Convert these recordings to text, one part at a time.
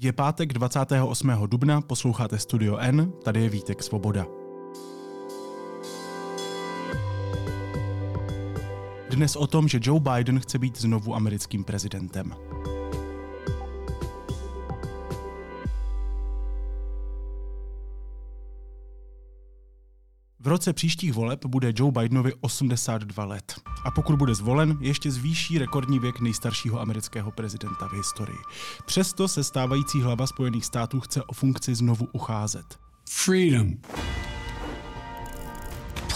Je pátek 28. dubna, posloucháte Studio N, tady je Vítek Svoboda. Dnes o tom, že Joe Biden chce být znovu americkým prezidentem. V roce příštích voleb bude Joe Bidenovi 82 let. A pokud bude zvolen, ještě zvýší rekordní věk nejstaršího amerického prezidenta v historii. Přesto se stávající hlava Spojených států chce o funkci znovu ucházet. Freedom.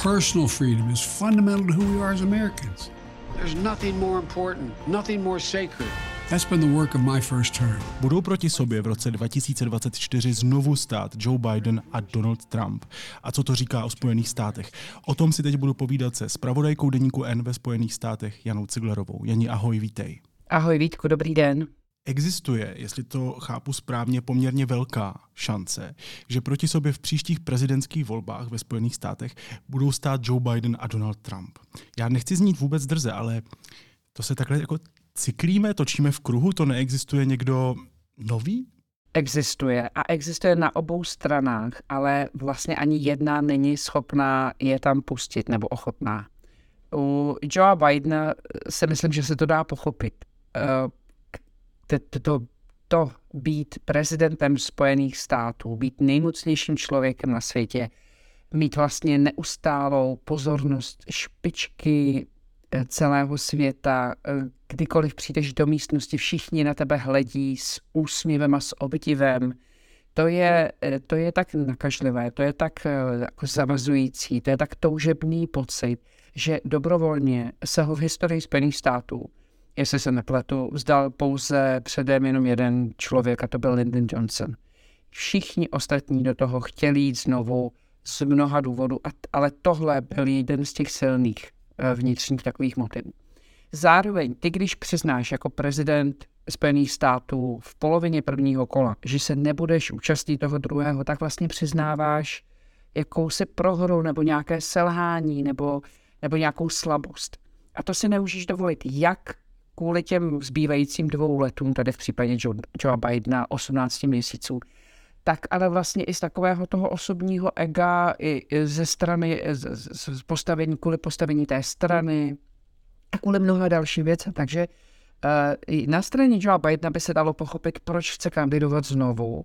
Personal freedom is fundamental to who we are as Americans. There's nothing more important, nothing more sacred That's been the work of my first term. Budou proti sobě v roce 2024 znovu stát Joe Biden a Donald Trump. A co to říká o Spojených státech? O tom si teď budu povídat se spravodajkou deníku N ve Spojených státech Janou Ciglerovou. Jani, ahoj, vítej. Ahoj Vítku, dobrý den. Existuje, jestli to chápu správně, poměrně velká šance, že proti sobě v příštích prezidentských volbách ve Spojených státech budou stát Joe Biden a Donald Trump. Já nechci znít vůbec drze, ale to se takhle jako cyklíme, točíme v kruhu, to neexistuje někdo nový? Existuje a existuje na obou stranách, ale vlastně ani jedna není schopná je tam pustit nebo ochotná. U Joea Bidena si myslím, že se to dá pochopit. To, to, to, to být prezidentem Spojených států, být nejmocnějším člověkem na světě, mít vlastně neustálou pozornost špičky celého světa, eh, kdykoliv přijdeš do místnosti, všichni na tebe hledí s úsměvem a s obdivem. To je, eh, to je tak nakažlivé, to je tak jako zavazující, to je tak toužebný pocit, že dobrovolně se ho v historii Spojených států, jestli se nepletu, vzdal pouze předem jenom jeden člověk a to byl Lyndon Johnson. Všichni ostatní do toho chtěli jít znovu z mnoha důvodů, ale tohle byl jeden z těch silných vnitřních takových motivů. Zároveň, ty když přiznáš jako prezident Spojených států v polovině prvního kola, že se nebudeš účastnit toho druhého, tak vlastně přiznáváš jakousi prohru nebo nějaké selhání nebo, nebo nějakou slabost. A to si nemůžeš dovolit, jak kvůli těm zbývajícím dvou letům, tady v případě Joe, Joe Bidena 18 měsíců, tak ale vlastně i z takového toho osobního ega, i ze strany, z, z postavení, kvůli postavení té strany a kvůli mnoha další věci. Takže uh, na straně Joe Bidena by se dalo pochopit, proč chce kandidovat znovu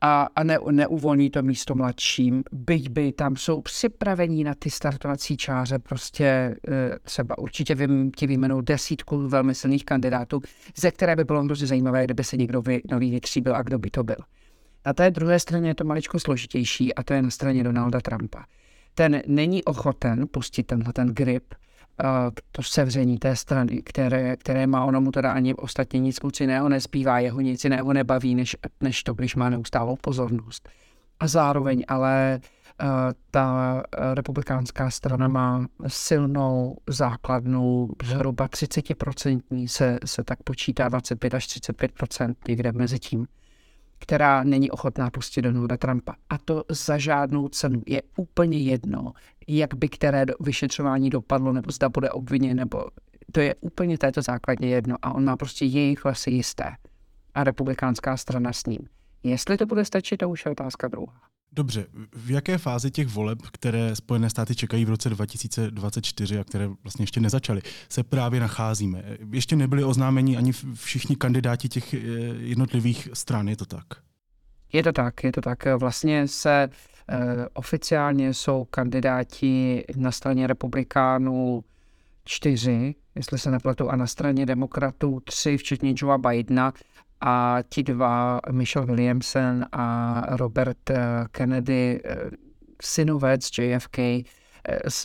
a, a ne, neuvolní to místo mladším, byť by tam jsou připravení na ty startovací čáře, prostě e, třeba určitě vím, ti vyjmenou desítku velmi silných kandidátů, ze které by bylo hrozně zajímavé, kdyby se někdo vy, nový vytříbil a kdo by to byl. Na té druhé straně je to maličko složitější a to je na straně Donalda Trumpa. Ten není ochoten pustit tenhle ten grip, to sevření té strany, které, které má ono mu teda ani ostatně nic moc jiného nespívá, jeho nic jiného nebaví, než, než to, když má neustálou pozornost. A zároveň ale uh, ta republikánská strana má silnou základnu, zhruba 30% se, se tak počítá 25 až 35% někde mezi tím která není ochotná pustit Donalda Trumpa. A to za žádnou cenu. Je úplně jedno, jak by které vyšetřování dopadlo, nebo zda bude obviněn, nebo to je úplně této základně jedno. A on má prostě jejich hlasy jisté. A republikánská strana s ním. Jestli to bude stačit, to už je otázka druhá. Dobře, v jaké fázi těch voleb, které Spojené státy čekají v roce 2024 a které vlastně ještě nezačaly, se právě nacházíme? Ještě nebyly oznámeni ani všichni kandidáti těch eh, jednotlivých stran, je to tak? Je to tak, je to tak. Vlastně se uh, oficiálně jsou kandidáti na straně republikánů čtyři, jestli se nepletu, a na straně demokratů tři, včetně Joea Bidena a ti dva, Michelle Williamson a Robert eh, Kennedy, eh, synovec JFK, eh,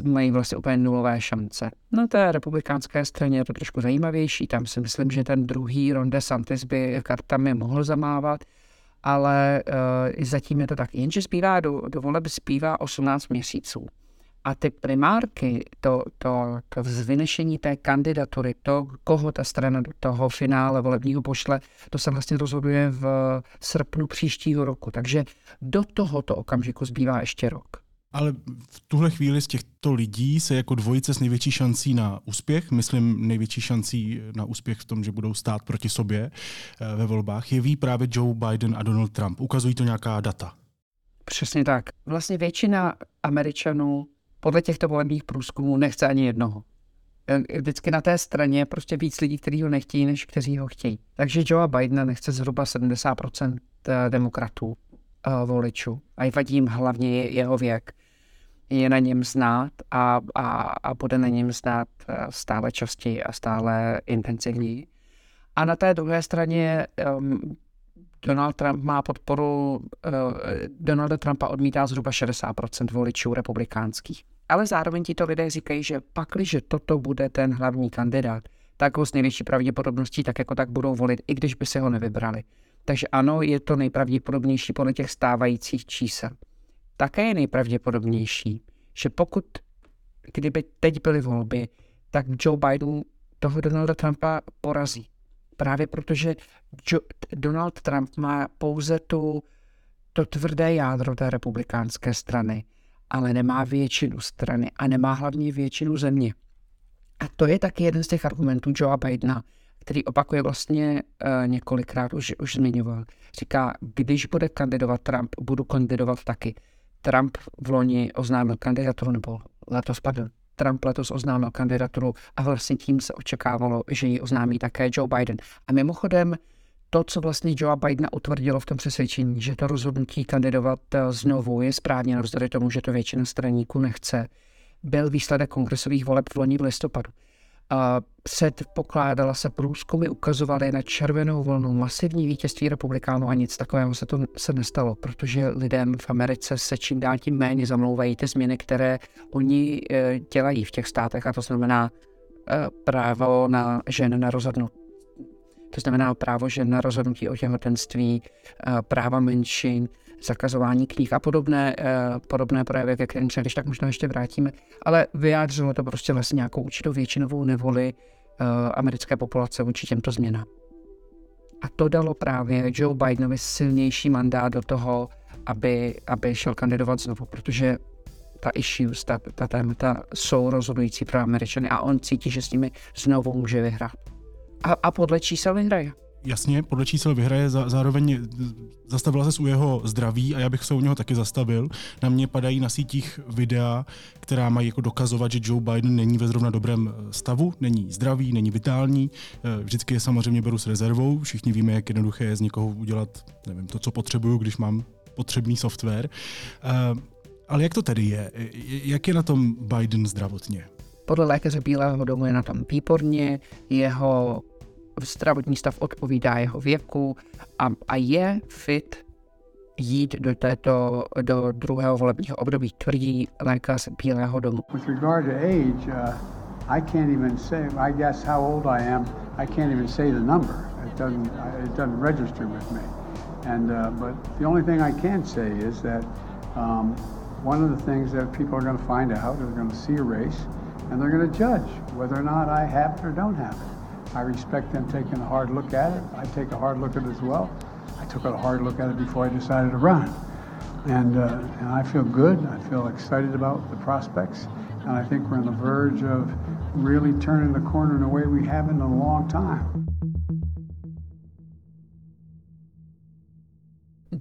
mají vlastně úplně nulové šance. Na té republikánské straně je to trošku zajímavější, tam si myslím, že ten druhý Ron DeSantis by kartami mohl zamávat, ale uh, zatím je to tak. Jenže zbývá do, do voleb zbývá 18 měsíců. A ty primárky, to, to, to zvynešení té kandidatury, to, koho ta strana do toho finále volebního pošle, to se vlastně rozhoduje v srpnu příštího roku. Takže do tohoto okamžiku zbývá ještě rok. Ale v tuhle chvíli z těchto lidí se jako dvojice s největší šancí na úspěch, myslím největší šancí na úspěch v tom, že budou stát proti sobě eh, ve volbách, jeví právě Joe Biden a Donald Trump. Ukazují to nějaká data. Přesně tak. Vlastně většina Američanů podle těchto volebních průzkumů nechce ani jednoho. Eh, vždycky na té straně je prostě víc lidí, kteří ho nechtějí, než kteří ho chtějí. Takže Joe Biden nechce zhruba 70% eh, demokratů uh, voličů. A vadí jim hlavně jeho věk. Je na něm znát a, a, a bude na něm znát stále častěji a stále intenzivněji. A na té druhé straně um, Donald Trump má podporu, uh, Donalda Trumpa odmítá zhruba 60% voličů republikánských. Ale zároveň tito lidé říkají, že pakliže toto bude ten hlavní kandidát, tak ho s největší pravděpodobností tak jako tak budou volit, i když by se ho nevybrali. Takže ano, je to nejpravděpodobnější podle těch stávajících čísel. Také je nejpravděpodobnější, že pokud, kdyby teď byly volby, tak Joe Biden toho Donalda Trumpa porazí. Právě protože Joe, Donald Trump má pouze tu, to tvrdé jádro té republikánské strany ale nemá většinu strany a nemá hlavně většinu země. A to je taky jeden z těch argumentů Joea Bidena, který opakuje vlastně uh, několikrát, už, už zmiňoval. Říká, když bude kandidovat Trump, budu kandidovat taky. Trump v loni oznámil kandidaturu, nebo letos, pardon, Trump letos oznámil kandidaturu a vlastně tím se očekávalo, že ji oznámí také Joe Biden. A mimochodem, to, co vlastně Joe Bidena utvrdilo v tom přesvědčení, že to rozhodnutí kandidovat eh, znovu je správně, navzdory tomu, že to většina straníků nechce, byl výsledek kongresových voleb v loni v listopadu. A předpokládala se průzkumy, ukazovaly na červenou vlnu masivní vítězství republikánů a nic takového se to se nestalo, protože lidem v Americe se čím dál tím méně zamlouvají ty změny, které oni eh, dělají v těch státech, a to znamená eh, právo na žen na rozhodnutí to znamená právo žen na rozhodnutí o těhotenství, eh, práva menšin, zakazování knih a podobné, eh, podobné projevy, ke kterým se když tak možná ještě vrátíme, ale vyjádřilo to prostě vlastně nějakou určitou většinovou nevoli eh, americké populace vůči těmto změnám. A to dalo právě Joe Bidenovi silnější mandát do toho, aby, aby šel kandidovat znovu, protože ta issues, ta, ta témata jsou rozhodující pro Američany a on cítí, že s nimi znovu může vyhrát a, a podle čísel vyhraje. Jasně, podle čísel vyhraje, za, zároveň zastavila se u jeho zdraví a já bych se u něho taky zastavil. Na mě padají na sítích videa, která mají jako dokazovat, že Joe Biden není ve zrovna dobrém stavu, není zdravý, není vitální. Eh, vždycky je samozřejmě beru s rezervou, všichni víme, jak jednoduché je z někoho udělat nevím, to, co potřebuju, když mám potřebný software. Eh, ale jak to tedy je? Jak je na tom Biden zdravotně? Podle lékaře Bílého domu je na tom výborně, jeho zdravotní stav odpovídá jeho věku a, a je fit jít do této, do druhého volebního období, tvrdí lékař Bílého domu. With regard to age, uh, I can't even say, I guess how old I am, I can't even say the number. It doesn't, it doesn't register with me. And, uh, but the only thing I can say is that um, one of the things that people are going to find out, they're going to see a race, and they're going to judge whether or not I have it or don't have it. I respect them taking a hard look at it. I take a hard look at it as well. I took a hard look at it before I decided to run. And, uh, and I feel good. I feel excited about the prospects. And I think we're on the verge of really turning the corner in a way we haven't in a long time.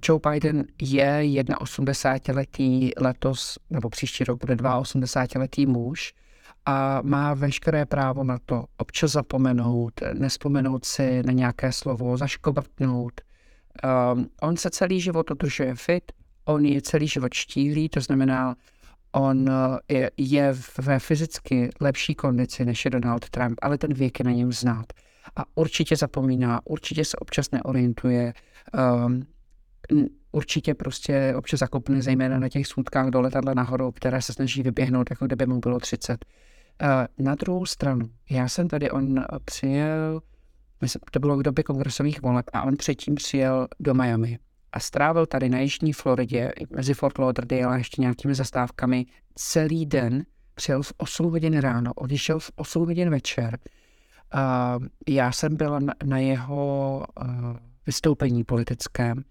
Joe Biden je 81-letý letos, nebo příští rok bude 82-letý muž a má veškeré právo na to občas zapomenout, nespomenout si na nějaké slovo, zaškobrtnout. Um, on se celý život udržuje fit, on je celý život štíhlý, to znamená, on uh, je, je ve fyzicky lepší kondici než je Donald Trump, ale ten věk je na něm znát. A určitě zapomíná, určitě se občas neorientuje, um, určitě prostě občas zakopne, zejména na těch smutkách do letadla nahoru, které se snaží vyběhnout, jako kdyby mu bylo 30. Na druhou stranu, já jsem tady, on přijel, to bylo v době kongresových voleb a on předtím přijel do Miami a strávil tady na jižní Floridě mezi Fort Lauderdale a ještě nějakými zastávkami celý den. Přijel v 8 hodin ráno, odešel v 8 hodin večer. já jsem byl na jeho vystoupení politickém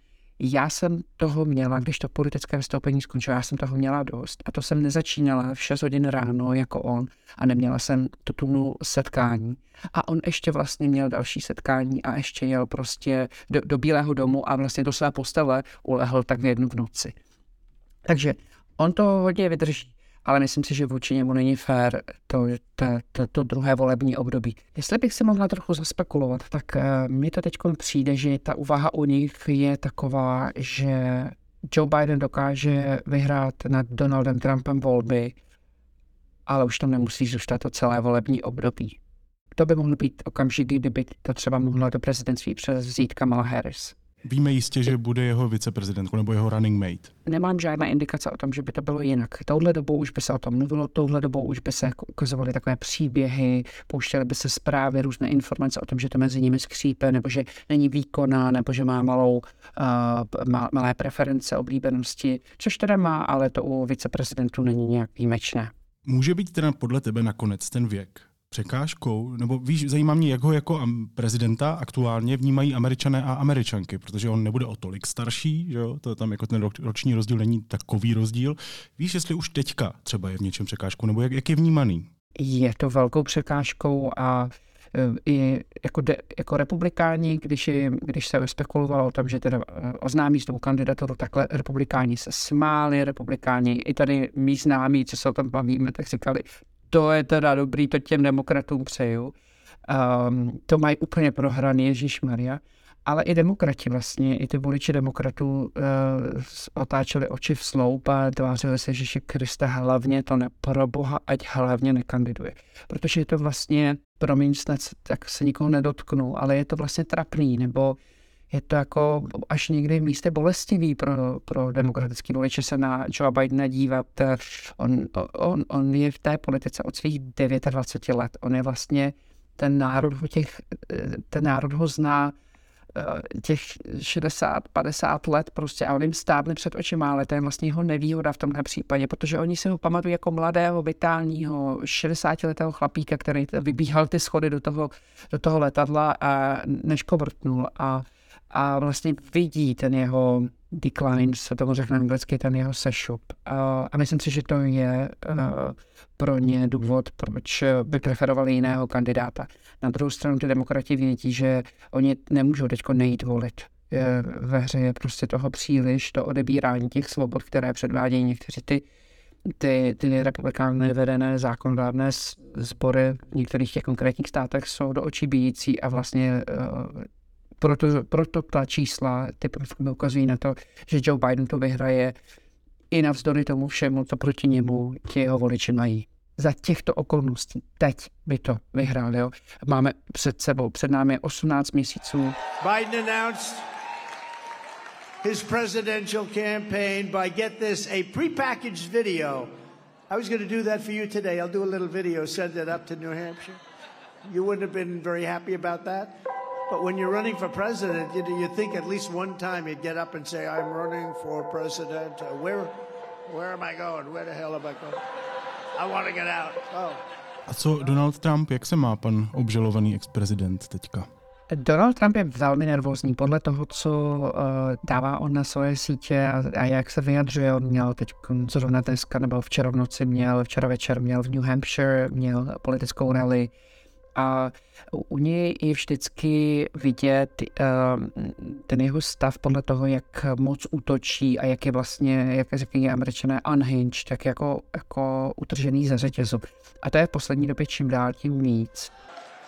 já jsem toho měla, když to politické vystoupení skončilo, já jsem toho měla dost. A to jsem nezačínala v 6 hodin ráno jako on a neměla jsem tu tunu setkání. A on ještě vlastně měl další setkání a ještě jel prostě do, do Bílého domu a vlastně do své postele ulehl tak v jednu v noci. Takže on to hodně vydrží ale myslím si, že vůči němu není fér to, to, to, to druhé volební období. Jestli bych si mohla trochu zaspekulovat, tak uh, mi to teď přijde, že ta úvaha u nich je taková, že Joe Biden dokáže vyhrát nad Donaldem Trumpem volby, ale už tam nemusí zůstat to celé volební období. To by mohl být okamžik, kdyby to třeba mohla do prezidentství převzít Kamala Harris. Víme jistě, že bude jeho viceprezidentkou nebo jeho running mate. Nemám žádná indikace o tom, že by to bylo jinak. Touhle dobou už by se o tom mluvilo, touhle dobou už by se jako ukazovaly takové příběhy, pouštěly by se zprávy, různé informace o tom, že to mezi nimi skřípe, nebo že není výkonná, nebo že má malou, uh, malé preference, oblíbenosti, což teda má, ale to u viceprezidentů není nějak výjimečné. Může být teda podle tebe nakonec ten věk překážkou, nebo víš, zajímá mě, jak ho jako prezidenta aktuálně vnímají američané a američanky, protože on nebude o tolik starší, že jo? to tam jako ten roční rozdíl není takový rozdíl. Víš, jestli už teďka třeba je v něčem překážkou, nebo jak, jak je vnímaný? Je to velkou překážkou a e, i jako, de, jako republikáni, když, když se spekulovalo o tom, že teda e, oznámí svou kandidaturu, takhle republikáni se smáli, republikáni, i tady mý známí, co se o tom bavíme, tak říkali, to je teda dobrý, to těm demokratům přeju. Um, to mají úplně prohraný Ježíš Maria. Ale i demokrati vlastně, i ty voliči demokratů uh, otáčeli oči v sloup a tvářili se, že Krista hlavně to neproboha, ať hlavně nekandiduje. Protože je to vlastně, promiň snad, tak se nikoho nedotknu, ale je to vlastně trapný, nebo je to jako až někdy místě bolestivý pro, pro demokratický voliče se na Joe Bidena dívat. On, on, on je v té politice od svých 29 let. On je vlastně ten národ, těch, ten národ ho zná eh, těch 60, 50 let prostě a on jim stávne před očima, ale to je vlastně jeho nevýhoda v tomhle případě, protože oni si ho pamatují jako mladého, vitálního, 60-letého chlapíka, který vybíhal ty schody do toho, do toho letadla a neškovrtnul a a vlastně vidí ten jeho decline, se tomu řekne anglicky, ten jeho sešup. A, myslím si, že to je uh, pro ně důvod, proč by preferovali jiného kandidáta. Na druhou stranu ty demokrati vědí, že oni nemůžou teď nejít volit. Ve hře je prostě toho příliš, to odebírání těch svobod, které předvádějí někteří ty ty, ty republikány vedené zákonodárné sbory v některých těch konkrétních státech jsou do očí bíjící a vlastně uh, proto, proto ta čísla, ty průzkumy ukazují na to, že Joe Biden to vyhraje i navzdory tomu všemu, co proti němu ti jeho voliči mají. Za těchto okolností teď by to vyhrál. Jo? Máme před sebou, před námi 18 měsíců. Biden announced his presidential campaign by, get this, a prepackaged video. I was going to do that for you today. I'll do a little video, send it up to New Hampshire. You wouldn't have been very happy about that? But when you're running for president, you, you think at least one time you'd get up and say, I'm running for president. Uh, where, where am I going? Where the hell am I going? I want to get out. Oh. A co Donald Trump, jak se má pan obžalovaný ex-prezident teďka? Donald Trump je velmi nervózní podle toho, co uh, dává on na svoje sítě a, a jak se vyjadřuje. On měl teď zrovna dneska nebo včera v noci měl, včera večer měl v New Hampshire, měl politickou rally, a u něj je vždycky vidět uh, ten jeho stav podle toho, jak moc útočí a jak je vlastně, jak říkají američané, unhinged, tak jako, jako utržený ze řetězu. A to je v poslední době čím dál tím víc.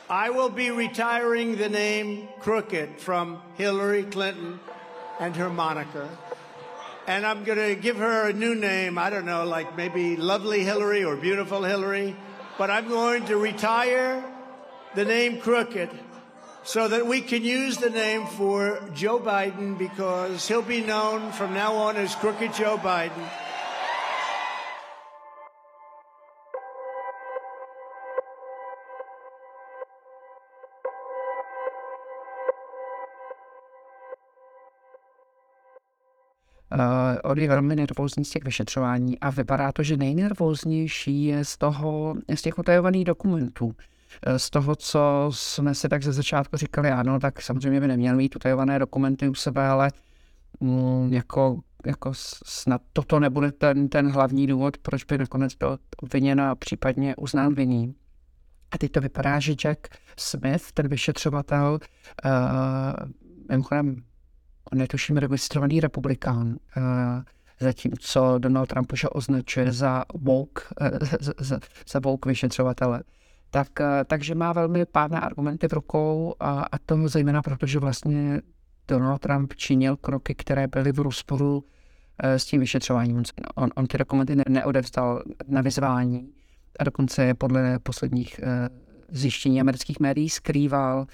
I will be retiring the name Crooked from Hillary Clinton and her moniker. And I'm going to give her a new name. I don't know, like maybe Lovely Hillary or Beautiful Hillary. But I'm going to retire the name Crooked so that we can use the name for Joe Biden because he'll be known from now on as Crooked Joe Biden. Uh, on je velmi nervózní z těch vyšetřování a vypadá to, že nejnervóznější je z toho, z těch utajovaných dokumentů. Eh, z toho, co jsme si tak ze začátku říkali, ano, tak samozřejmě by neměl mít utajované dokumenty u sebe, ale mm, jako, jako snad toto nebude ten, ten hlavní důvod, proč by nakonec byl obviněn a případně uznán vinný. A teď to vypadá, že Jack Smith, ten vyšetřovatel, uh, mimochodem, on je tuším registrovaný republikán, uh, zatímco Donald Trump už ho označuje za woke, uh, za, za, za woke vyšetřovatele. Tak, uh, takže má velmi pádné argumenty v rukou a, a to zejména proto, že vlastně Donald Trump činil kroky, které byly v rozporu uh, s tím vyšetřováním. On, on ty dokumenty ne, neodevzdal na vyzvání a dokonce podle posledních uh, zjištění amerických médií skrýval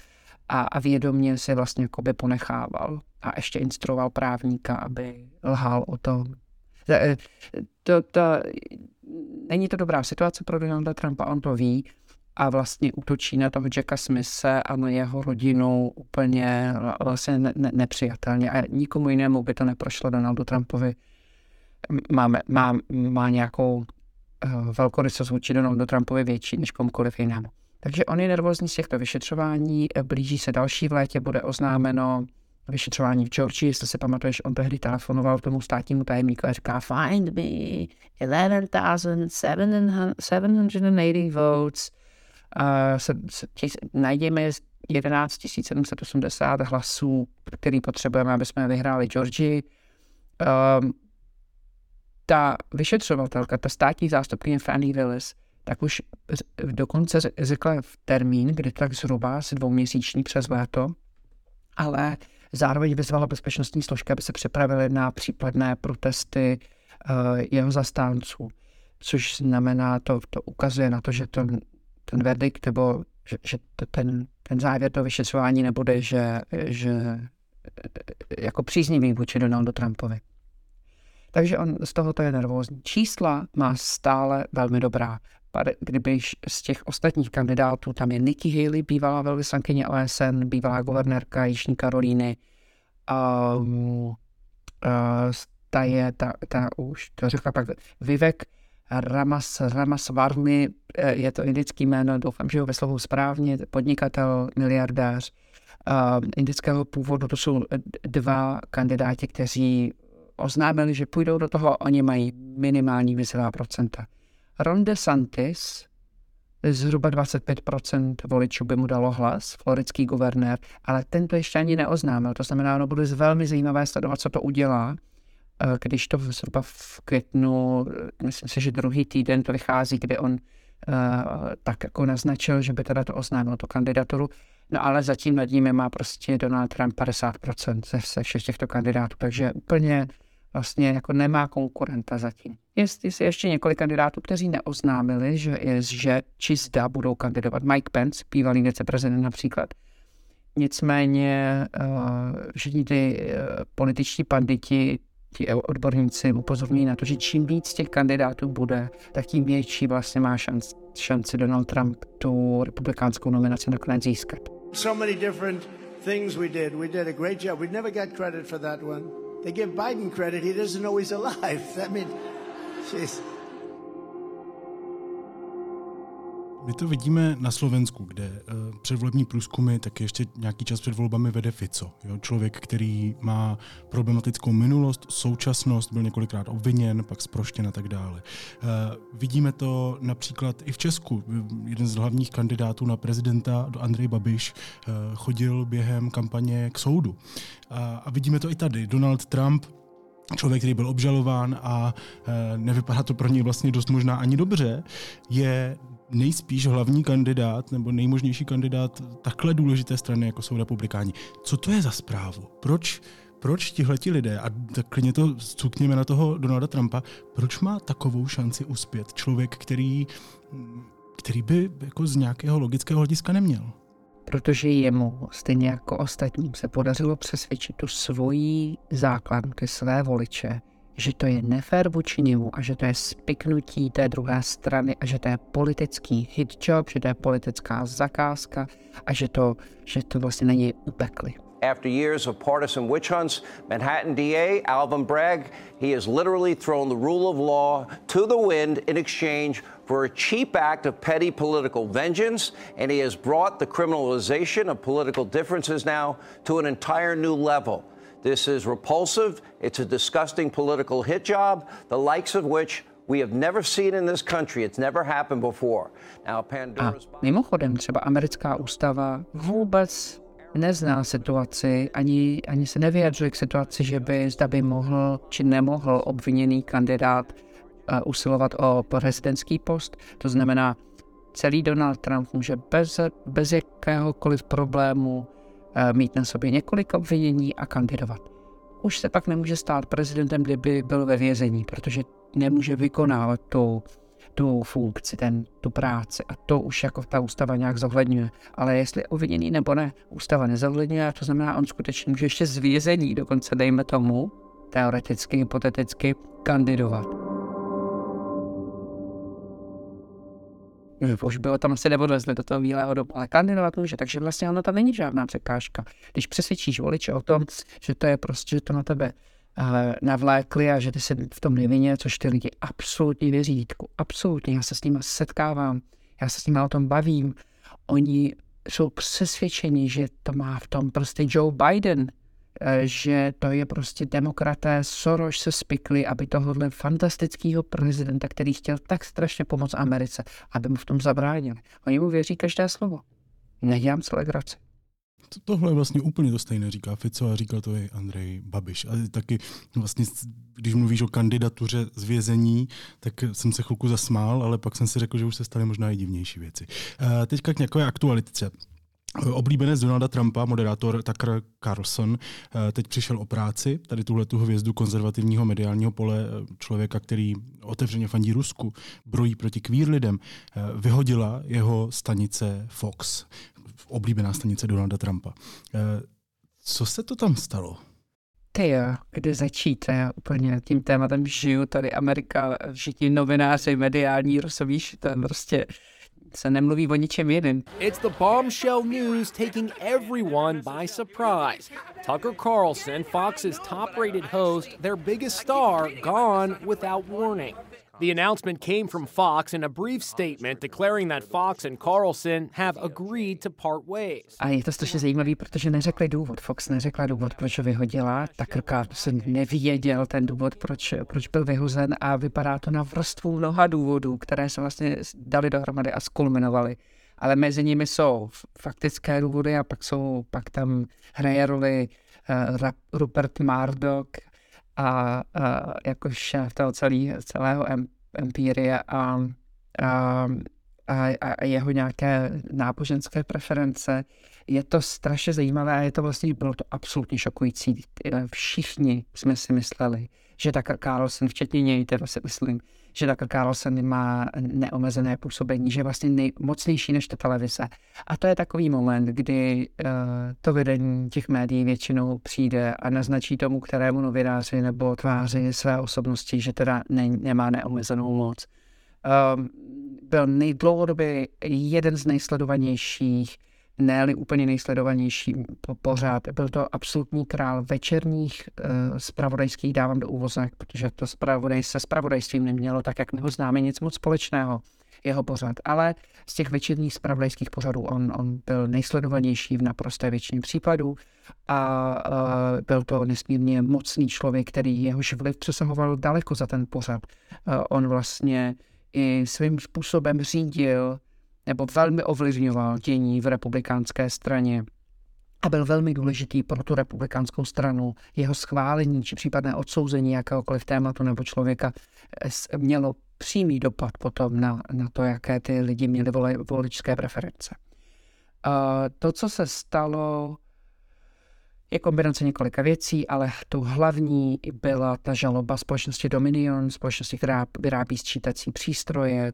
a, a vědomě se vlastně jakoby ponechával a ještě instruoval právníka, aby lhal o tom. Eh, to, to, není to dobrá situace pro Donalda Trumpa, on to ví a vlastně útočí na toho Jacka Smise a na jeho rodinu úplně vlastně ne, ne, nepřijatelně a nikomu jinému by to neprošlo Donaldu Trumpovi. Máme, má, má nějakou uh, velkorysost vůči Donaldu Trumpovi větší než komukoliv jinému. Takže on je nervózní z těchto vyšetřování, blíží se další v létě, bude oznámeno vyšetřování v Georgii, jestli si pamatuješ, on tehdy telefonoval tomu státnímu tajemníku a říká find me 11,780 votes, se, se, najdeme 11 780 hlasů, který potřebujeme, aby jsme vyhráli Georgii. Um, ta vyšetřovatelka, ta státní zástupkyně Fanny Willis, tak už dokonce řekla v termín, kdy tak zhruba asi dvouměsíční přes léto, ale zároveň vyzvala bezpečnostní složky, aby se připravili na případné protesty uh, jeho zastánců, což znamená, to, to ukazuje na to, že ten, ten verdikt nebo že, že ten, ten závěr toho vyšetřování nebude, že, že jako příznivý vůči Donaldu Trumpovi. Takže on z tohoto je nervózní. Čísla má stále velmi dobrá kdyby z těch ostatních kandidátů, tam je Nikki Haley, bývalá velvyslankyně OSN, bývalá guvernérka Jižní Karolíny, um, uh, ta je, ta, ta už, to řekla pak, Vivek Ramas, Ramaswarmy, eh, je to indický jméno, doufám, že ho vyslovu správně, podnikatel, miliardář uh, indického původu. To jsou dva kandidáti, kteří oznámili, že půjdou do toho, oni mají minimální vysová procenta. Ron DeSantis, zhruba 25% voličů by mu dalo hlas, floridský guvernér, ale ten to ještě ani neoznámil. To znamená, ono bude velmi zajímavé sledovat, co to udělá, eh, když to zhruba v květnu, myslím si, že druhý týden to vychází, kdy on uh, tak jako naznačil, že by teda to oznámil, tu kandidaturu. No ale zatím nad ním má prostě Donald Trump 50% ze, ze všech těchto kandidátů, takže úplně vlastně jako nemá konkurenta zatím. Je, je ještě několik kandidátů, kteří neoznámili, že, je, že či zda budou kandidovat. Mike Pence, bývalý viceprezident například. Nicméně uh, všichni ty uh, političtí panditi, ti odborníci upozorňují na to, že čím víc těch kandidátů bude, tak tím větší vlastně má šanci, šanci Donald Trump tu republikánskou nominaci nakonec získat. So many different things we did. We did a great job. We never got credit for that one. They give Biden credit, he doesn't know he's alive. I mean, jeez. My to vidíme na Slovensku, kde uh, předvolební průzkumy tak ještě nějaký čas před volbami vede Fico. Jo? Člověk, který má problematickou minulost, současnost, byl několikrát obviněn, pak zproštěn a tak dále. Uh, vidíme to například i v Česku. Jeden z hlavních kandidátů na prezidenta, Andrej Babiš, uh, chodil během kampaně k soudu. A, vidíme to i tady. Donald Trump člověk, který byl obžalován a nevypadá to pro něj vlastně dost možná ani dobře, je nejspíš hlavní kandidát nebo nejmožnější kandidát takhle důležité strany, jako jsou republikáni. Co to je za zprávu? Proč, proč tihleti lidé, a tak klidně to cukněme na toho Donalda Trumpa, proč má takovou šanci uspět člověk, který, který by jako z nějakého logického hlediska neměl? Protože jemu, stejně jako ostatním, se podařilo přesvědčit tu svoji základnu, ty své voliče, že to je nefér vůči němu a že to je spiknutí té druhé strany a že to je politický hit job, že to je politická zakázka a že to, že to vlastně není upekli. After years of partisan witch hunts, Manhattan DA Alvin Bragg, he has literally thrown the rule of law to the wind in exchange for a cheap act of petty political vengeance, and he has brought the criminalization of political differences now to an entire new level. This is repulsive. It's a disgusting political hit job, the likes of which we have never seen in this country. It's never happened before. Now, A Pandora's mimochodem třeba americká ústava vůbec nezná situaci, ani, ani se nevyjadřuje k situaci, že by zda by mohl či nemohl obviněný kandidát uh, usilovat o prezidentský post. To znamená, celý Donald Trump může bez, bez jakéhokoliv problému mít na sobě několik obvinění a kandidovat. Už se pak nemůže stát prezidentem, kdyby byl ve vězení, protože nemůže vykonávat tu tu funkci, ten, tu práci a to už jako ta ústava nějak zohledňuje. Ale jestli je obviněný nebo ne, ústava nezohledňuje, to znamená, on skutečně může ještě z vězení, dokonce dejme tomu, teoreticky, hypoteticky, kandidovat. Už bylo tam asi neodvezli do toho bílého domu, ale kandidovat může, takže vlastně ono tam není žádná překážka. Když přesvědčíš voliče o tom, že to je prostě, že to na tebe ale navlékli a že ty se v tom nevině, což ty lidi absolutně věří, Vítku, absolutně, já se s nimi setkávám, já se s nimi o tom bavím, oni jsou přesvědčeni, že to má v tom prostě Joe Biden, eh, že to je prostě demokraté, Soros se spikli, aby tohohle fantastického prezidenta, který chtěl tak strašně pomoct Americe, aby mu v tom zabránili. Oni mu věří každé slovo. Nedělám se legraci. To- Tohle je vlastně úplně to stejné, říká Fico a říkal to i Andrej Babiš. A taky vlastně, když mluvíš o kandidatuře z vězení, tak jsem se chvilku zasmál, ale pak jsem si řekl, že už se staly možná i divnější věci. Eh, Teďka k nějaké aktualitce. Oblíbenec Donalda Trumpa, moderátor Tucker Carlson, eh, teď přišel o práci, tady tuhle tu hvězdu konzervativního mediálního pole, eh, člověka, který otevřeně fandí Rusku, brojí proti queer lidem, eh, vyhodila jeho stanice Fox, oblíbená stanice Donalda Trumpa. Co se to tam stalo? Ty jo, kde začít? Já úplně tím tématem žiju, tady Amerika, všichni novináři, mediální, rozumíš, to je prostě se nemluví o ničem. It's the bombshell news taking everyone by surprise. Tucker Carlson, Fox's top rated host, their biggest star, gone without warning. The announcement came from Fox in a brief statement declaring that Fox and Carlson have agreed to part ways. A je to strašně zajímavý, protože neřekli důvod. Fox neřekla důvod, proč ho vyhodila. Tucker Carlson nevěděl ten důvod, proč, proč byl vyhozen a vypadá to na vrstvu mnoha důvodů, které se vlastně dali dohromady a skulminovaly. Ale mezi nimi jsou faktické důvody a pak jsou, pak tam hraje roli uh, Rupert Murdoch a, a jako šéf toho celý, celého em, empíria a, a, a, a jeho nějaké náboženské preference. Je to strašně zajímavé a je to vlastně, bylo to absolutně šokující. Všichni jsme si mysleli, že Tucker Carlson, včetně něj, teda si myslím, že Tucker Carlson má neomezené působení, že je vlastně nej, mocnější než ta televize. A to je takový moment, kdy uh, to vedení těch médií většinou přijde a naznačí tomu, kterému novináři nebo tváři své osobnosti, že teda ne, nemá neomezenou moc. Um, byl nejdlouhodobě jeden z nejsledovanějších ne úplně nejsledovanější po pořád. Byl to absolutní král večerních uh, spravodajských, dávám do úvozek, protože to spravodaj se spravodajstvím nemělo tak, jak my ho známe, nic moc společného jeho pořad. Ale z těch večerních spravodajských pořadů on, on byl nejsledovanější v naprosté většině případů a uh, byl to nesmírně mocný člověk, který jehož vliv přesahoval daleko za ten pořad. Uh, on vlastně i svým způsobem řídil nebo velmi ovlivňoval dění v republikánské straně a byl velmi důležitý pro tu republikánskou stranu. Jeho schválení či případné odsouzení jakéhokoliv tématu nebo člověka mělo přímý dopad potom na, na to, jaké ty lidi měli voli, voličské preference. A to, co se stalo, je kombinace několika věcí, ale tou hlavní byla ta žaloba společnosti Dominion, společnosti, která vyrábí sčítací přístroje,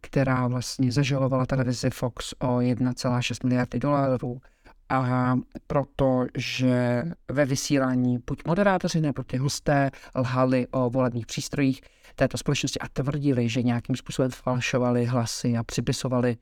která vlastně zažalovala televizi Fox o 1,6 miliardy dolarů. A protože ve vysílání buď moderátoři nebo ty hosté lhali o volebních přístrojích této společnosti a tvrdili, že nějakým způsobem falšovali hlasy a připisovali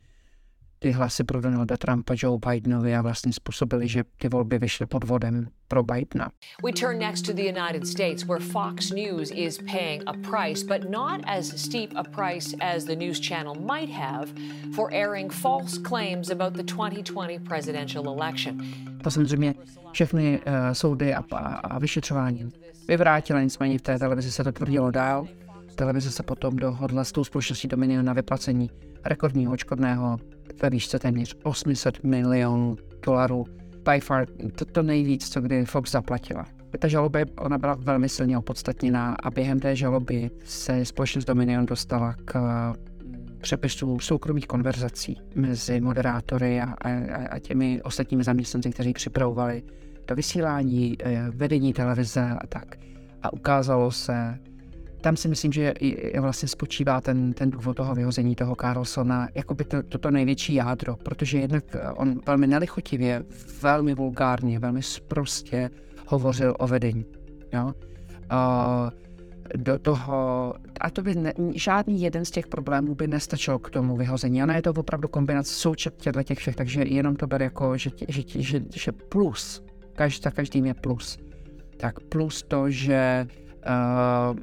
ty hlasy pro Donalda Trumpa, Joe Bidenovi a vlastně způsobili, že ty volby vyšly pod vodem pro Bidena. We turn next to the United States, where Fox News is paying a price, but not as steep a price as the news channel might have for airing false claims about the 2020 presidential election. To samozřejmě všechny uh, soudy a, a, a vyšetřování vyvrátila, nicméně v té televizi se to tvrdilo dál. Televize se potom dohodla s tou společností Dominion na vyplacení rekordního očkodného ve výšce téměř 800 milionů dolarů. By far to, to nejvíc, co kdy Fox zaplatila. Ta žaloba ona byla velmi silně opodstatněná a během té žaloby se společnost Dominion dostala k přepisu soukromých konverzací mezi moderátory a, a, a těmi ostatními zaměstnanci, kteří připravovali to vysílání, eh, vedení televize a tak. A ukázalo se, tam si myslím, že vlastně spočívá ten, ten důvod toho vyhození toho Carlsona, jako by to, toto největší jádro, protože jednak eh, on velmi nelichotivě, velmi vulgárně, velmi sprostě hovořil o vedení. Jo? A do toho, a to by ne, žádný jeden z těch problémů by nestačil k tomu vyhození. Ona je to opravdu kombinace součet těchto těch všech, takže jenom to ber jako, že, že, že, že plus, každý, každým je plus. Tak plus to, že uh,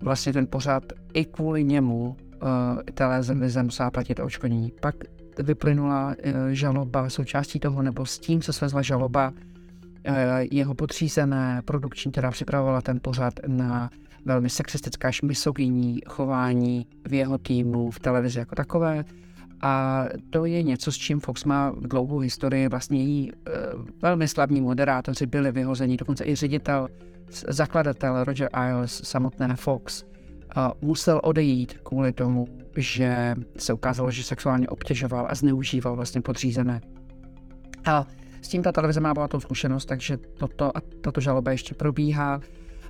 vlastně ten pořád i kvůli němu uh, televize musela platit očkodnění. Pak vyplynula uh, žaloba součástí toho, nebo s tím se svezla žaloba uh, jeho podřízené produkční, která připravovala ten pořád na velmi sexistická až misogyní chování v jeho týmu v televizi jako takové. A to je něco, s čím Fox má dlouhou historii. Vlastně její uh, velmi slavní moderátoři byli vyhozeni, dokonce i ředitel zakladatel Roger Ailes, samotné Fox, musel odejít kvůli tomu, že se ukázalo, že sexuálně obtěžoval a zneužíval vlastně podřízené. A s tím ta televize má bohatou zkušenost, takže toto a tato žaloba ještě probíhá.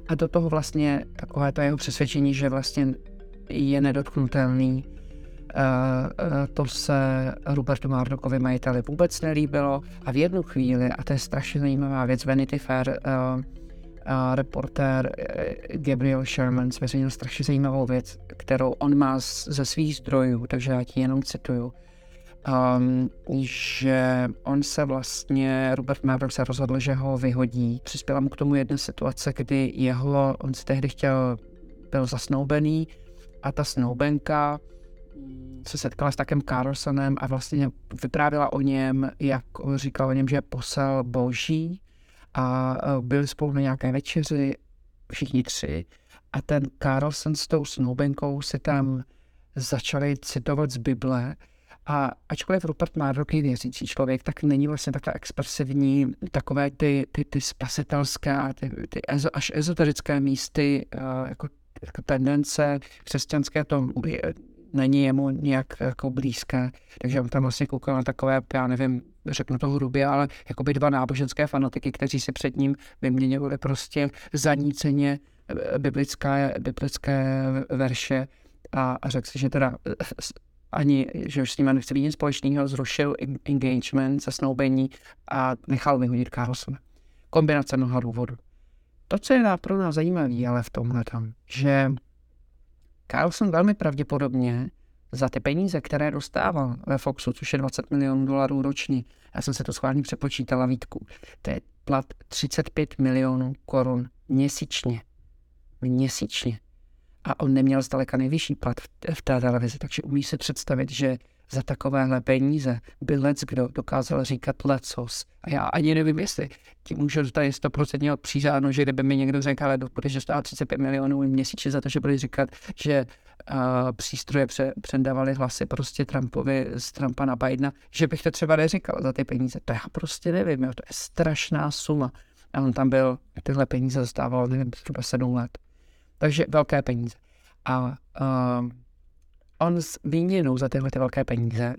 A do toho vlastně takové to jeho přesvědčení, že vlastně je nedotknutelný, Uh, uh, to se Robertu Mardockovi majiteli vůbec nelíbilo a v jednu chvíli, a to je strašně zajímavá věc, Vanity Fair a reportér eh, Gabriel Sherman zveřejnil strašně zajímavou věc, kterou on má ze svých zdrojů, takže já ti jenom cituju. Um, že on se vlastně, Robert Maverick se rozhodl, že ho vyhodí. Přispěla mu k tomu jedna situace, kdy jeho, on si tehdy chtěl, byl zasnoubený a ta snoubenka se setkala s takým Carlsonem a vlastně vyprávěla o něm, jak říkala o něm, že je posel boží a e, byli spolu na nějaké večeři, všichni tři. A ten Carlson s tou snoubenkou se tam začali citovat z Bible a ačkoliv Rupert Murdoch je věřící člověk, tak není vlastně takhle expresivní, takové ty, ty, ty spasitelské a ty, ty ezo, až ezoterické místy, uh, jako, jako tendence křesťanské, to není jemu nějak jako blízké. Takže on tam vlastně koukal na takové, já nevím, řeknu to hrubě, ale jako by dva náboženské fanatiky, kteří si před ním vyměňovali prostě zaníceně eh, biblické, biblické verše a, a řekl si, že teda eh, ani, že už s ním nechce nic společného, zrušil engagement, zasnoubení a nechal vyhodit Carlsona. Kombinace mnoha důvodů. To, co je pro nás zajímavé, ale v tomhle tam, že Carlson velmi pravděpodobně za ty peníze, které dostával ve Foxu, což je 20 milionů dolarů ročně, já jsem se to schválně přepočítala Vítku, to je plat 35 milionů korun měsíčně. Měsíčně. A on neměl zdaleka nejvyšší plat v té televizi, takže umí si představit, že za takovéhle peníze by lec kdo dokázal říkat lecos. A já ani nevím, jestli ti můžu tady 100% přířádno, že kdyby mi někdo řekl, ale budeš dostat 35 milionů měsíčně za to, že budeš říkat, že přístroje pře- předávali hlasy prostě Trumpovi z Trumpa na Bidena, že bych to třeba neříkal za ty peníze. To já prostě nevím, jo, to je strašná suma. A on tam byl, tyhle peníze zastával, nevím, třeba sedm let. Takže velké peníze. A uh, on s výměnou za tyhle ty velké peníze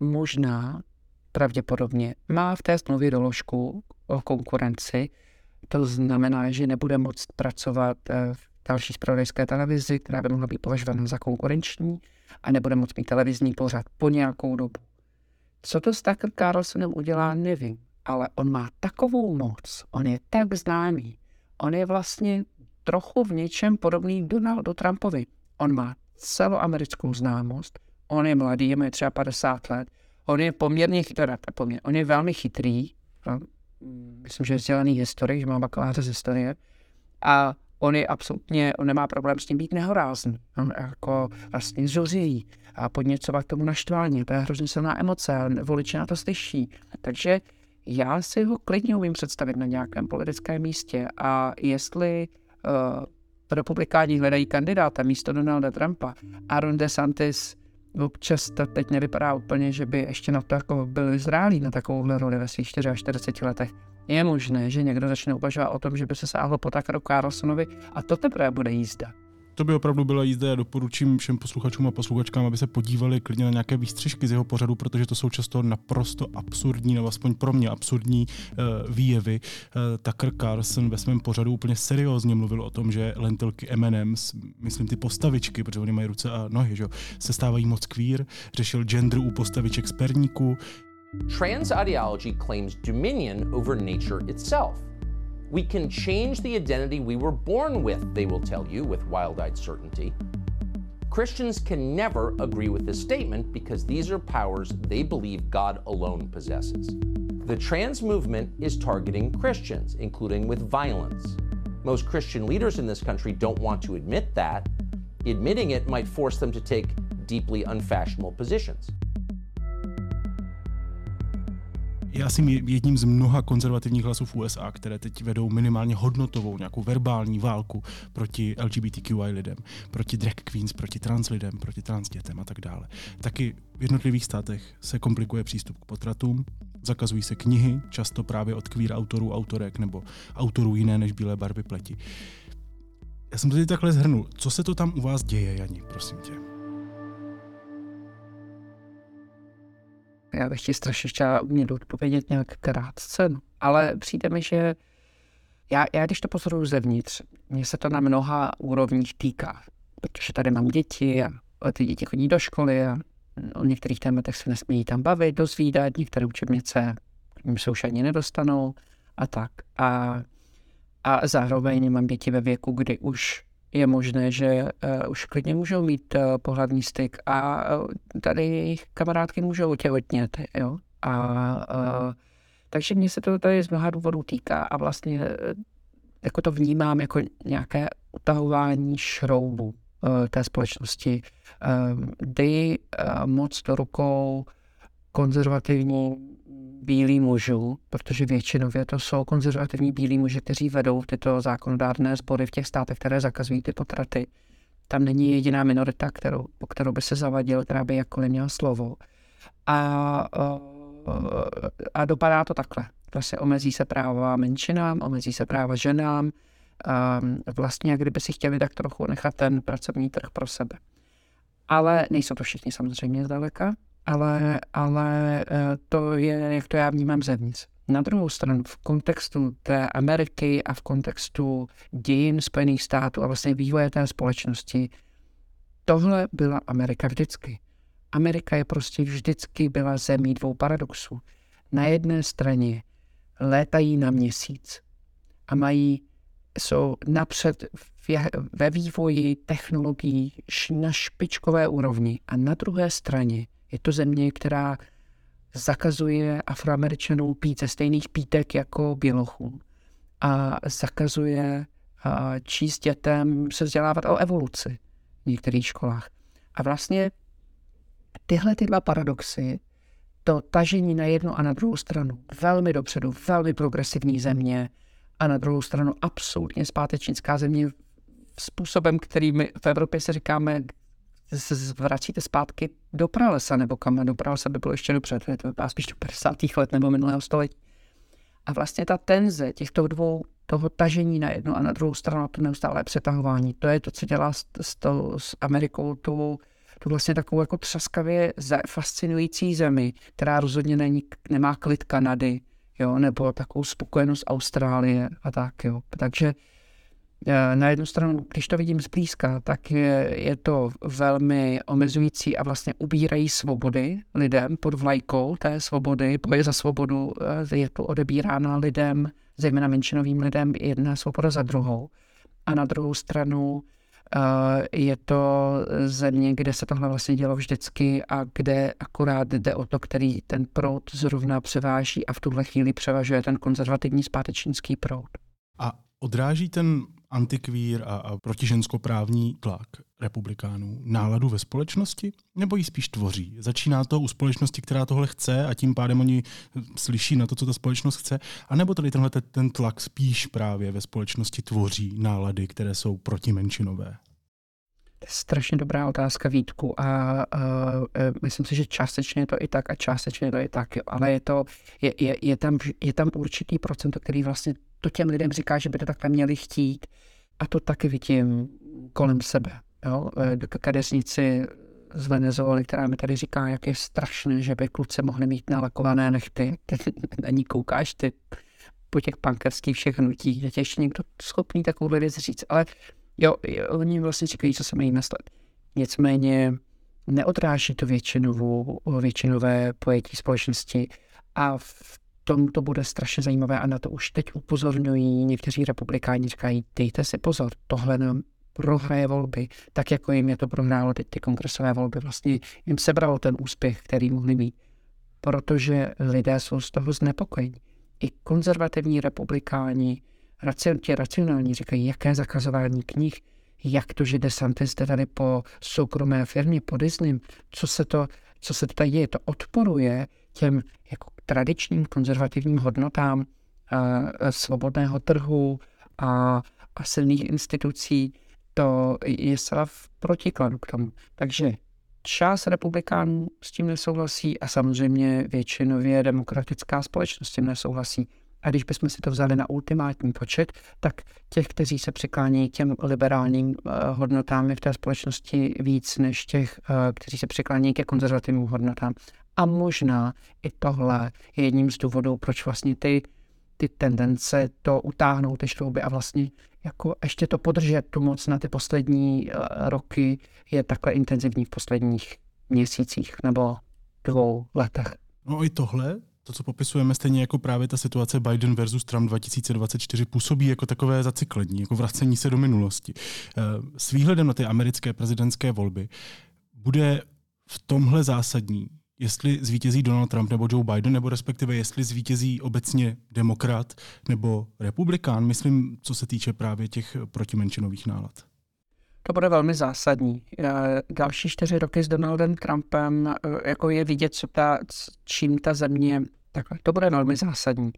možná, pravděpodobně, má v té smlouvě doložku o konkurenci. To znamená, že nebude moct pracovat eh, v další spravodajské televizi, která by mohla být považována za konkurenční a nebude moct mít televizní pořad po nějakou dobu. Co to s Tucker Carlsonem udělá, nevím, ale on má takovou moc, on je tak známý, on je vlastně trochu v něčem podobný Donaldu Trumpovi. On má celoamerickou známost, on je mladý, je mu třeba 50 let on je poměrně, teda, poměr, on je velmi chytrý, no? myslím, že je vzdělaný historik, že má bakaláře z historie, a on je absolutně, on nemá problém s tím být nehorázný. On jako vlastně zuří a podněcovat tomu naštvání. To je hrozně silná emoce voliči na to slyší. Takže já si ho klidně umím představit na nějakém politickém místě a jestli uh, republikáni hledají kandidáta místo Donalda Trumpa, Aaron DeSantis občas to teď nevypadá úplně, že by ještě na to jako byl zrálý na takovou roli ve svých 44 letech. Je možné, že někdo začne uvažovat o tom, že by se sáhlo po Tuckeru Carlsonovi a to teprve bude jízda. To by opravdu byla jízda. Já doporučím všem posluchačům a posluchačkám, aby se podívali klidně na nějaké výstřižky z jeho pořadu, protože to jsou často naprosto absurdní, nebo aspoň pro mě absurdní uh, výjevy. Uh, Tucker Carlson ve svém pořadu úplně seriózně mluvil o tom, že lentilky M&M's, myslím ty postavičky, protože oni mají ruce a nohy, že, se stávají moc queer, řešil gender u postaviček z perníku. Trans ideology claims dominion over nature itself. We can change the identity we were born with, they will tell you with wild eyed certainty. Christians can never agree with this statement because these are powers they believe God alone possesses. The trans movement is targeting Christians, including with violence. Most Christian leaders in this country don't want to admit that. Admitting it might force them to take deeply unfashionable positions. Je asi jedním z mnoha konzervativních hlasů v USA, které teď vedou minimálně hodnotovou, nějakou verbální válku proti LGBTQI lidem, proti drag queens, proti trans lidem, proti trans dětem a tak dále. Taky v jednotlivých státech se komplikuje přístup k potratům, zakazují se knihy, často právě od queer autorů, autorek nebo autorů jiné než bílé barvy pleti. Já jsem to teď takhle zhrnul. Co se to tam u vás děje, Jani, prosím tě? Já bych ti strašně chtěla umět odpovědět nějak krátce, no. ale přijde mi, že já, já když to pozoruju zevnitř, mně se to na mnoha úrovních týká, protože tady mám děti a ty děti chodí do školy a o některých tématech se nesmí tam bavit, dozvídat, některé učebnice jim se už ani nedostanou a tak. A, a zároveň mám děti ve věku, kdy už je možné, že uh, už klidně můžou mít uh, pohlavní styk a uh, tady jejich kamarádky můžou těhotnět, jo. A uh, takže mně se to tady z mnoha důvodů týká a vlastně jako to vnímám jako nějaké utahování šroubu té společnosti. Dej moc do rukou konzervativní bílí mužů, protože většinově to jsou konzervativní bílí muži, kteří vedou tyto zákonodárné sbory v těch státech, které zakazují ty potraty. Tam není jediná minorita, kterou, po kterou by se zavadil, která by jakkoliv měla slovo. A, a, a dopadá to takhle. Vlastně omezí se práva menšinám, omezí se práva ženám, a vlastně kdyby si chtěli tak trochu nechat ten pracovní trh pro sebe. Ale nejsou to všichni samozřejmě zdaleka ale, ale eh, to je, jak to já vnímám zevnitř. Na druhou stranu, v kontextu té Ameriky a v kontextu dějin Spojených států a vlastně vývoje té společnosti, tohle byla Amerika vždycky. Amerika je prostě vždycky byla zemí dvou paradoxů. Na jedné straně létají na měsíc a mají, jsou napřed ve vývoji technologií na špičkové úrovni a na druhé straně je to země, která zakazuje afroameričanům pít ze stejných pítek jako bělochům a zakazuje číst dětem se vzdělávat o evoluci v některých školách. A vlastně tyhle ty dva paradoxy, to tažení na jednu a na druhou stranu, velmi dopředu, velmi progresivní země a na druhou stranu absolutně zpátečnická země způsobem, který my v Evropě se říkáme vracíte zpátky do pralesa, nebo kam do pralesa by bylo ještě dobře, to vypadá spíš do 50. let nebo minulého století. A vlastně ta tenze těchto dvou, toho tažení na jednu a na druhou stranu, to neustále přetahování, to je to, co dělá s, s, to, s Amerikou tu, tu vlastně takovou jako třaskavě fascinující zemi, která rozhodně není, nemá klid Kanady, jo, nebo takovou spokojenost Austrálie a tak, jo. Takže na jednu stranu, když to vidím zblízka, tak je, to velmi omezující a vlastně ubírají svobody lidem pod vlajkou té svobody, boje za svobodu eh, je to odebírána lidem, zejména menšinovým lidem, jedna svoboda za druhou. A na druhou stranu je to země, kde se tohle vlastně dělo vždycky a kde akorát jde o to, který ten proud zrovna převáží a v tuhle chvíli převažuje ten konzervativní zpátečnický proud. A odráží ten antikvír a, a protiženskoprávní tlak republikánů náladu ve společnosti, nebo ji spíš tvoří? Začíná to u společnosti, která tohle chce a tím pádem oni slyší na to, co ta společnost chce, anebo tady tenhle ten tlak spíš právě ve společnosti tvoří nálady, které jsou protimenšinové? Strašně dobrá otázka Vítku a, a, a myslím si, že částečně je to i tak a částečně je to i tak, jo. ale je, to, je, je, je, tam, je tam určitý procent, který vlastně to těm lidem říká, že by to takhle měli chtít a to taky vidím kolem sebe. Jo? E, kadeřníci z Venezuely, která mi tady říká, jak je strašné, že by kluci mohli mít nalakované nechty. Na ní koukáš ty po těch pankerských všech hnutí, je tě ještě někdo schopný takovou věc říct. Ale jo, oni vlastně říkají, co se mají myslet. Nicméně neodráží to většinovou, většinové pojetí společnosti a v tom to bude strašně zajímavé a na to už teď upozorňují někteří republikáni, říkají, dejte si pozor, tohle nám prohraje volby, tak jako jim je to prohrálo teď ty kongresové volby, vlastně jim sebralo ten úspěch, který mohli mít, protože lidé jsou z toho znepokojení. I konzervativní republikáni, ti racionální, říkají, jaké zakazování knih, jak to, že DeSantis jde tady po soukromé firmě, po Disney, co se to, co se tady děje, to odporuje těm jako tradičním konzervativním hodnotám a, svobodného trhu a, a silných institucí, to je zcela v protikladu k tomu. Takže část republikánů s tím nesouhlasí a samozřejmě většinově demokratická společnost s tím nesouhlasí. A když bychom si to vzali na ultimátní počet, tak těch, kteří se přiklání k těm liberálním uh, hodnotám je v té společnosti víc než těch, uh, kteří se přiklání ke konzervativním hodnotám. A možná i tohle je jedním z důvodů, proč vlastně ty, ty tendence to utáhnout ty šrouby a vlastně jako ještě to podržet tu moc na ty poslední uh, roky je takhle intenzivní v posledních měsících nebo dvou letech. No i tohle to, co popisujeme, stejně jako právě ta situace Biden versus Trump 2024, působí jako takové zacyklení, jako vracení se do minulosti. Eh, s výhledem na ty americké prezidentské volby bude v tomhle zásadní, jestli zvítězí Donald Trump nebo Joe Biden, nebo respektive jestli zvítězí obecně demokrat nebo republikán, myslím, co se týče právě těch protimenšinových nálad. To bude velmi zásadní. Další čtyři roky s Donaldem Trumpem, e, jako je vidět, co ta, čím ta země, takhle, to bude velmi zásadní.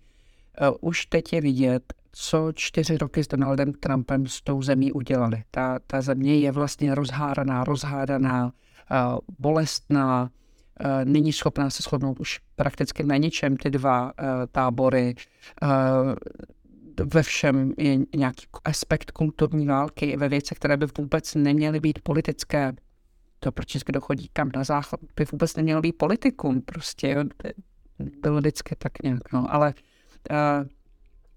E, už teď je vidět, co čtyři roky s Donaldem Trumpem s tou zemí udělali. Ta, ta země je vlastně rozhádaná, rozhádaná, bolestná, není schopná se shodnout už prakticky na ničem ty dva tábory ve všem je nějaký aspekt kulturní války, ve věcech, které by vůbec neměly být politické. To, proč kdo chodí kam na záchod, by vůbec nemělo být politikum. Prostě jo, bylo vždycky tak nějak. No. Ale uh,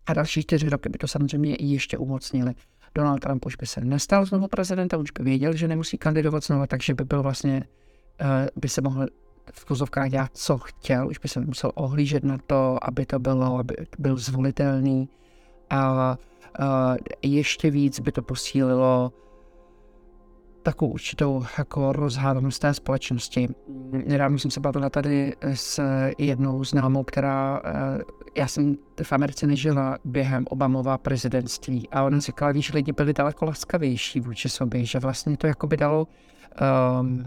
a další čtyři roky by to samozřejmě i ještě umocnili. Donald Trump už by se nestal znovu prezidentem, už by věděl, že nemusí kandidovat znovu, takže by byl vlastně, by se mohl v kozovkách dělat, co chtěl, už by se musel ohlížet na to, aby to bylo, aby byl zvolitelný. A, a ještě víc by to posílilo takovou určitou jako rozhádanost té společnosti. Nedávno jsem se bavila tady s jednou známou, která, eh, já jsem v Americe nežila během Obamova prezidentství. A ona říkala, že lidi byli daleko laskavější vůči sobě, že vlastně to jako by dalo um,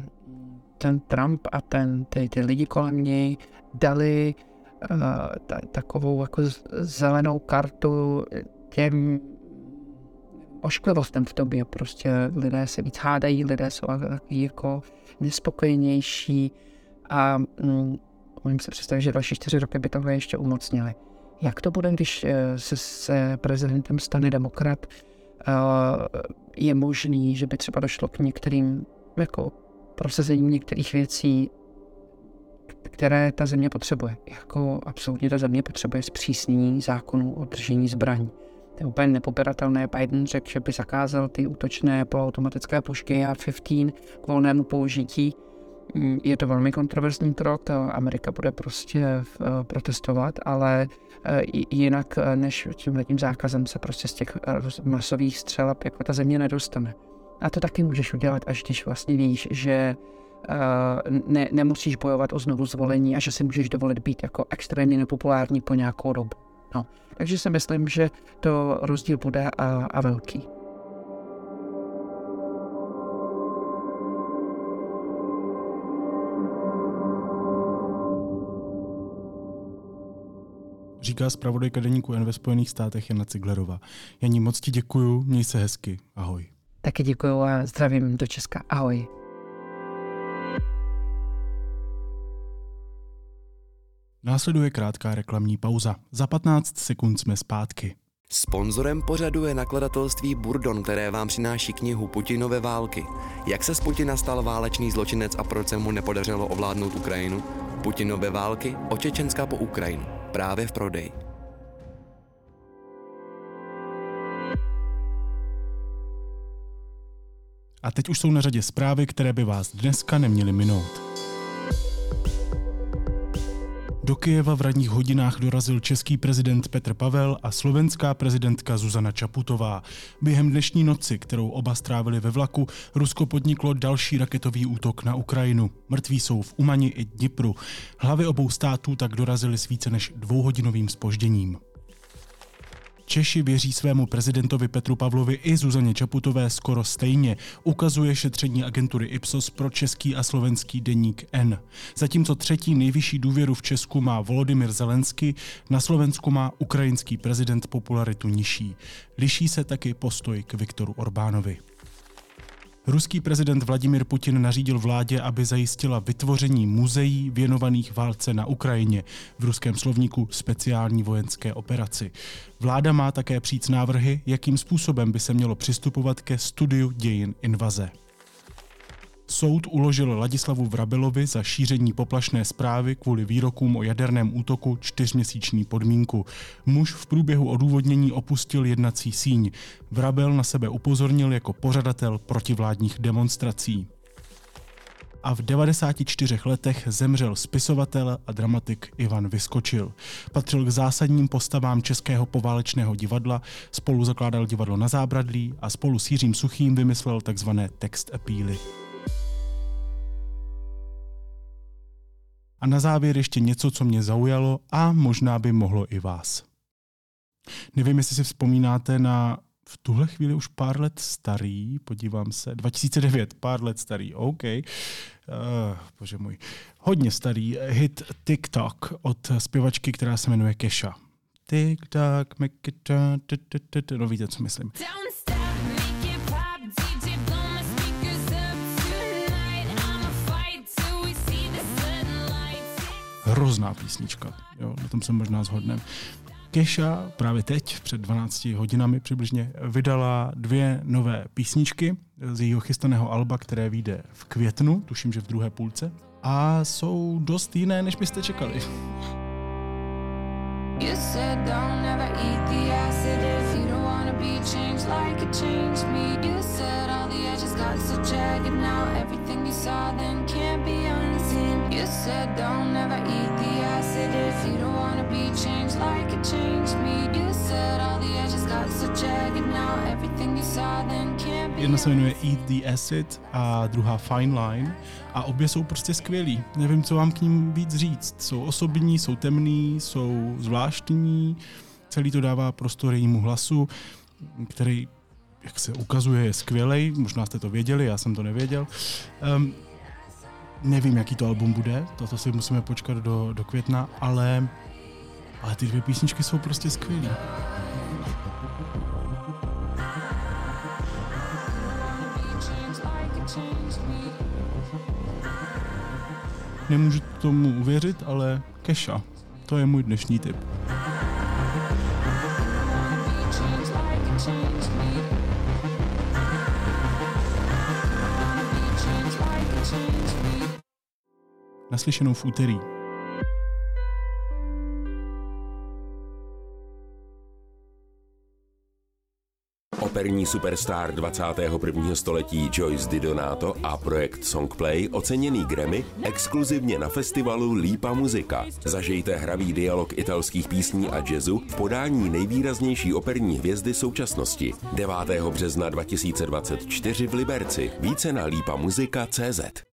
ten Trump a ten, ty, ty lidi kolem něj dali ta, takovou jako zelenou kartu těm ošklivostem v tobě. Prostě lidé se víc hádají, lidé jsou takový jako nespokojenější a mm, umím se představit, že další čtyři roky by tohle ještě umocnili. Jak to bude, když eh, se, se prezidentem stane demokrat? Je možný, že by třeba došlo k některým jako prosazením některých věcí které ta země potřebuje. Jako absolutně ta země potřebuje zpřísnění zákonů o držení zbraní. To je úplně nepopiratelné. Biden řekl, že by zakázal ty útočné poloautomatické pušky a 15 k volnému použití. Mm, je to velmi kontroverzní krok, Amerika bude prostě eh, protestovat, ale eh, jinak eh, než tím zákazem se prostě z těch masových střeleb jako ta země nedostane. A to taky můžeš udělat, až když vlastně víš, že uh, ne, nemusíš bojovat o znovu zvolení a že si můžeš dovolit být jako extrémně nepopulární po nějakou dobu. No. Takže si myslím, že to rozdíl bude a, a velký. Říká zpravodajka deníku N ve Spojených státech Jana Ciglerová. Janí, moc ti děkuju, měj se hezky. Ahoj. Taky děkuju a zdravím do Česka. Ahoj. Následuje krátká reklamní pauza. Za 15 sekund jsme zpátky. Sponzorem pořadu je nakladatelství Burdon, které vám přináší knihu Putinové války. Jak se z Putina stal válečný zločinec a proč se mu nepodařilo ovládnout Ukrajinu? Putinové války od Čečenska po Ukrajinu. Právě v prodeji. A teď už jsou na řadě zprávy, které by vás dneska neměly minout. Do Kyjeva v ranních hodinách dorazil český prezident Petr Pavel a slovenská prezidentka Zuzana Čaputová. Během dnešní noci, kterou oba strávili ve vlaku, Rusko podniklo další raketový útok na Ukrajinu. Mrtví jsou v Umani i Dnipru. Hlavy obou států tak dorazily s více než dvouhodinovým spožděním. Češi věří svému prezidentovi Petru Pavlovi i Zuzaně Čaputové skoro stejně, ukazuje šetření agentury Ipsos pro český a slovenský deník N. Zatímco třetí nejvyšší důvěru v Česku má Volodymyr Zelensky, na Slovensku má ukrajinský prezident popularitu nižší. Liší se taky postoj k Viktoru Orbánovi. Ruský prezident Vladimir Putin nařídil vládě, aby zajistila vytvoření muzeí věnovaných válce na Ukrajině v ruském slovníku speciální vojenské operaci. Vláda má také přijít návrhy, jakým způsobem by se mělo přistupovat ke studiu dějin invaze. Soud uložil Ladislavu Vrabelovi za šíření poplašné zprávy kvůli výrokům o jaderném útoku čtyřměsíční podmínku. Muž v průběhu odůvodnění opustil jednací síň. Vrabel na sebe upozornil jako pořadatel protivládních demonstrací a v 94 letech zemřel spisovatel a dramatik Ivan Vyskočil. Patřil k zásadním postavám českého poválečného divadla, spolu zakládal divadlo na zábradlí a spolu s Jiřím Suchým vymyslel takzvané text apíly. A na závěr ještě něco, co mě zaujalo a možná by mohlo i vás. Nevím, jestli si vzpomínáte na v tuhle chvíli už pár let starý, podívám se, 2009, pár let starý, OK. Uh, bože můj. Hodně starý hit TikTok od zpěvačky, která se jmenuje Kesha. TikTok, make it, no víte, co myslím. Hrozná písnička. Jo, na tom se možná shodneme. Kesha právě teď, před 12 hodinami přibližně, vydala dvě nové písničky z jejího chystaného alba, které vyjde v květnu, tuším, že v druhé půlce, a jsou dost jiné, než byste čekali. You said don't eat the acid if you don't wanna be changed like it changed me. You said all the edges got so jagged now everything you saw then can't be. You said don't ever eat the acid if you don't wanna be changed like it changed me. You said all the edges got so jagged now everything you saw then can't be Jedna se jmenuje Eat the Acid a druhá Fine Line a obě jsou prostě skvělí. Nevím, co vám k ním víc říct. Jsou osobní, jsou temný, jsou zvláštní, celý to dává prostor jejímu hlasu, který jak se ukazuje, je skvělej, možná jste to věděli, já jsem to nevěděl. Um, nevím, jaký to album bude, toto si musíme počkat do, do května, ale, ale ty dvě písničky jsou prostě skvělé. Nemůžu tomu uvěřit, ale Kesha, to je můj dnešní tip. Naslyšenou v úterý. Operní superstar 21. století Joyce Didonato a projekt Songplay oceněný Grammy exkluzivně na festivalu Lípa muzika. Zažijte hravý dialog italských písní a jazzu v podání nejvýraznější operní hvězdy současnosti. 9. března 2024 v Liberci. Více na lípamuzika.cz